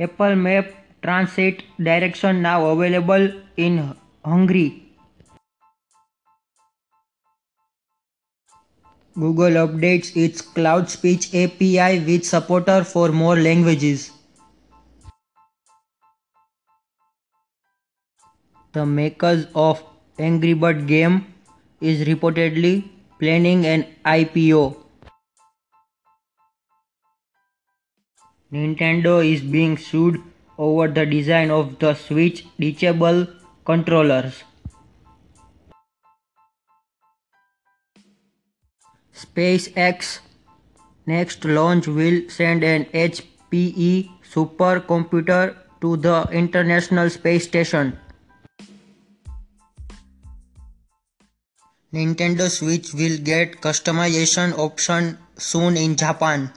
Apple Map Transit direction now available in Hungary. Google updates its Cloud Speech API with support for more languages. The makers of Angry Bird game is reportedly planning an IPO. Nintendo is being sued over the design of the Switch detachable controllers. SpaceX next launch will send an HPE supercomputer to the International Space Station. Nintendo Switch will get customization option soon in Japan.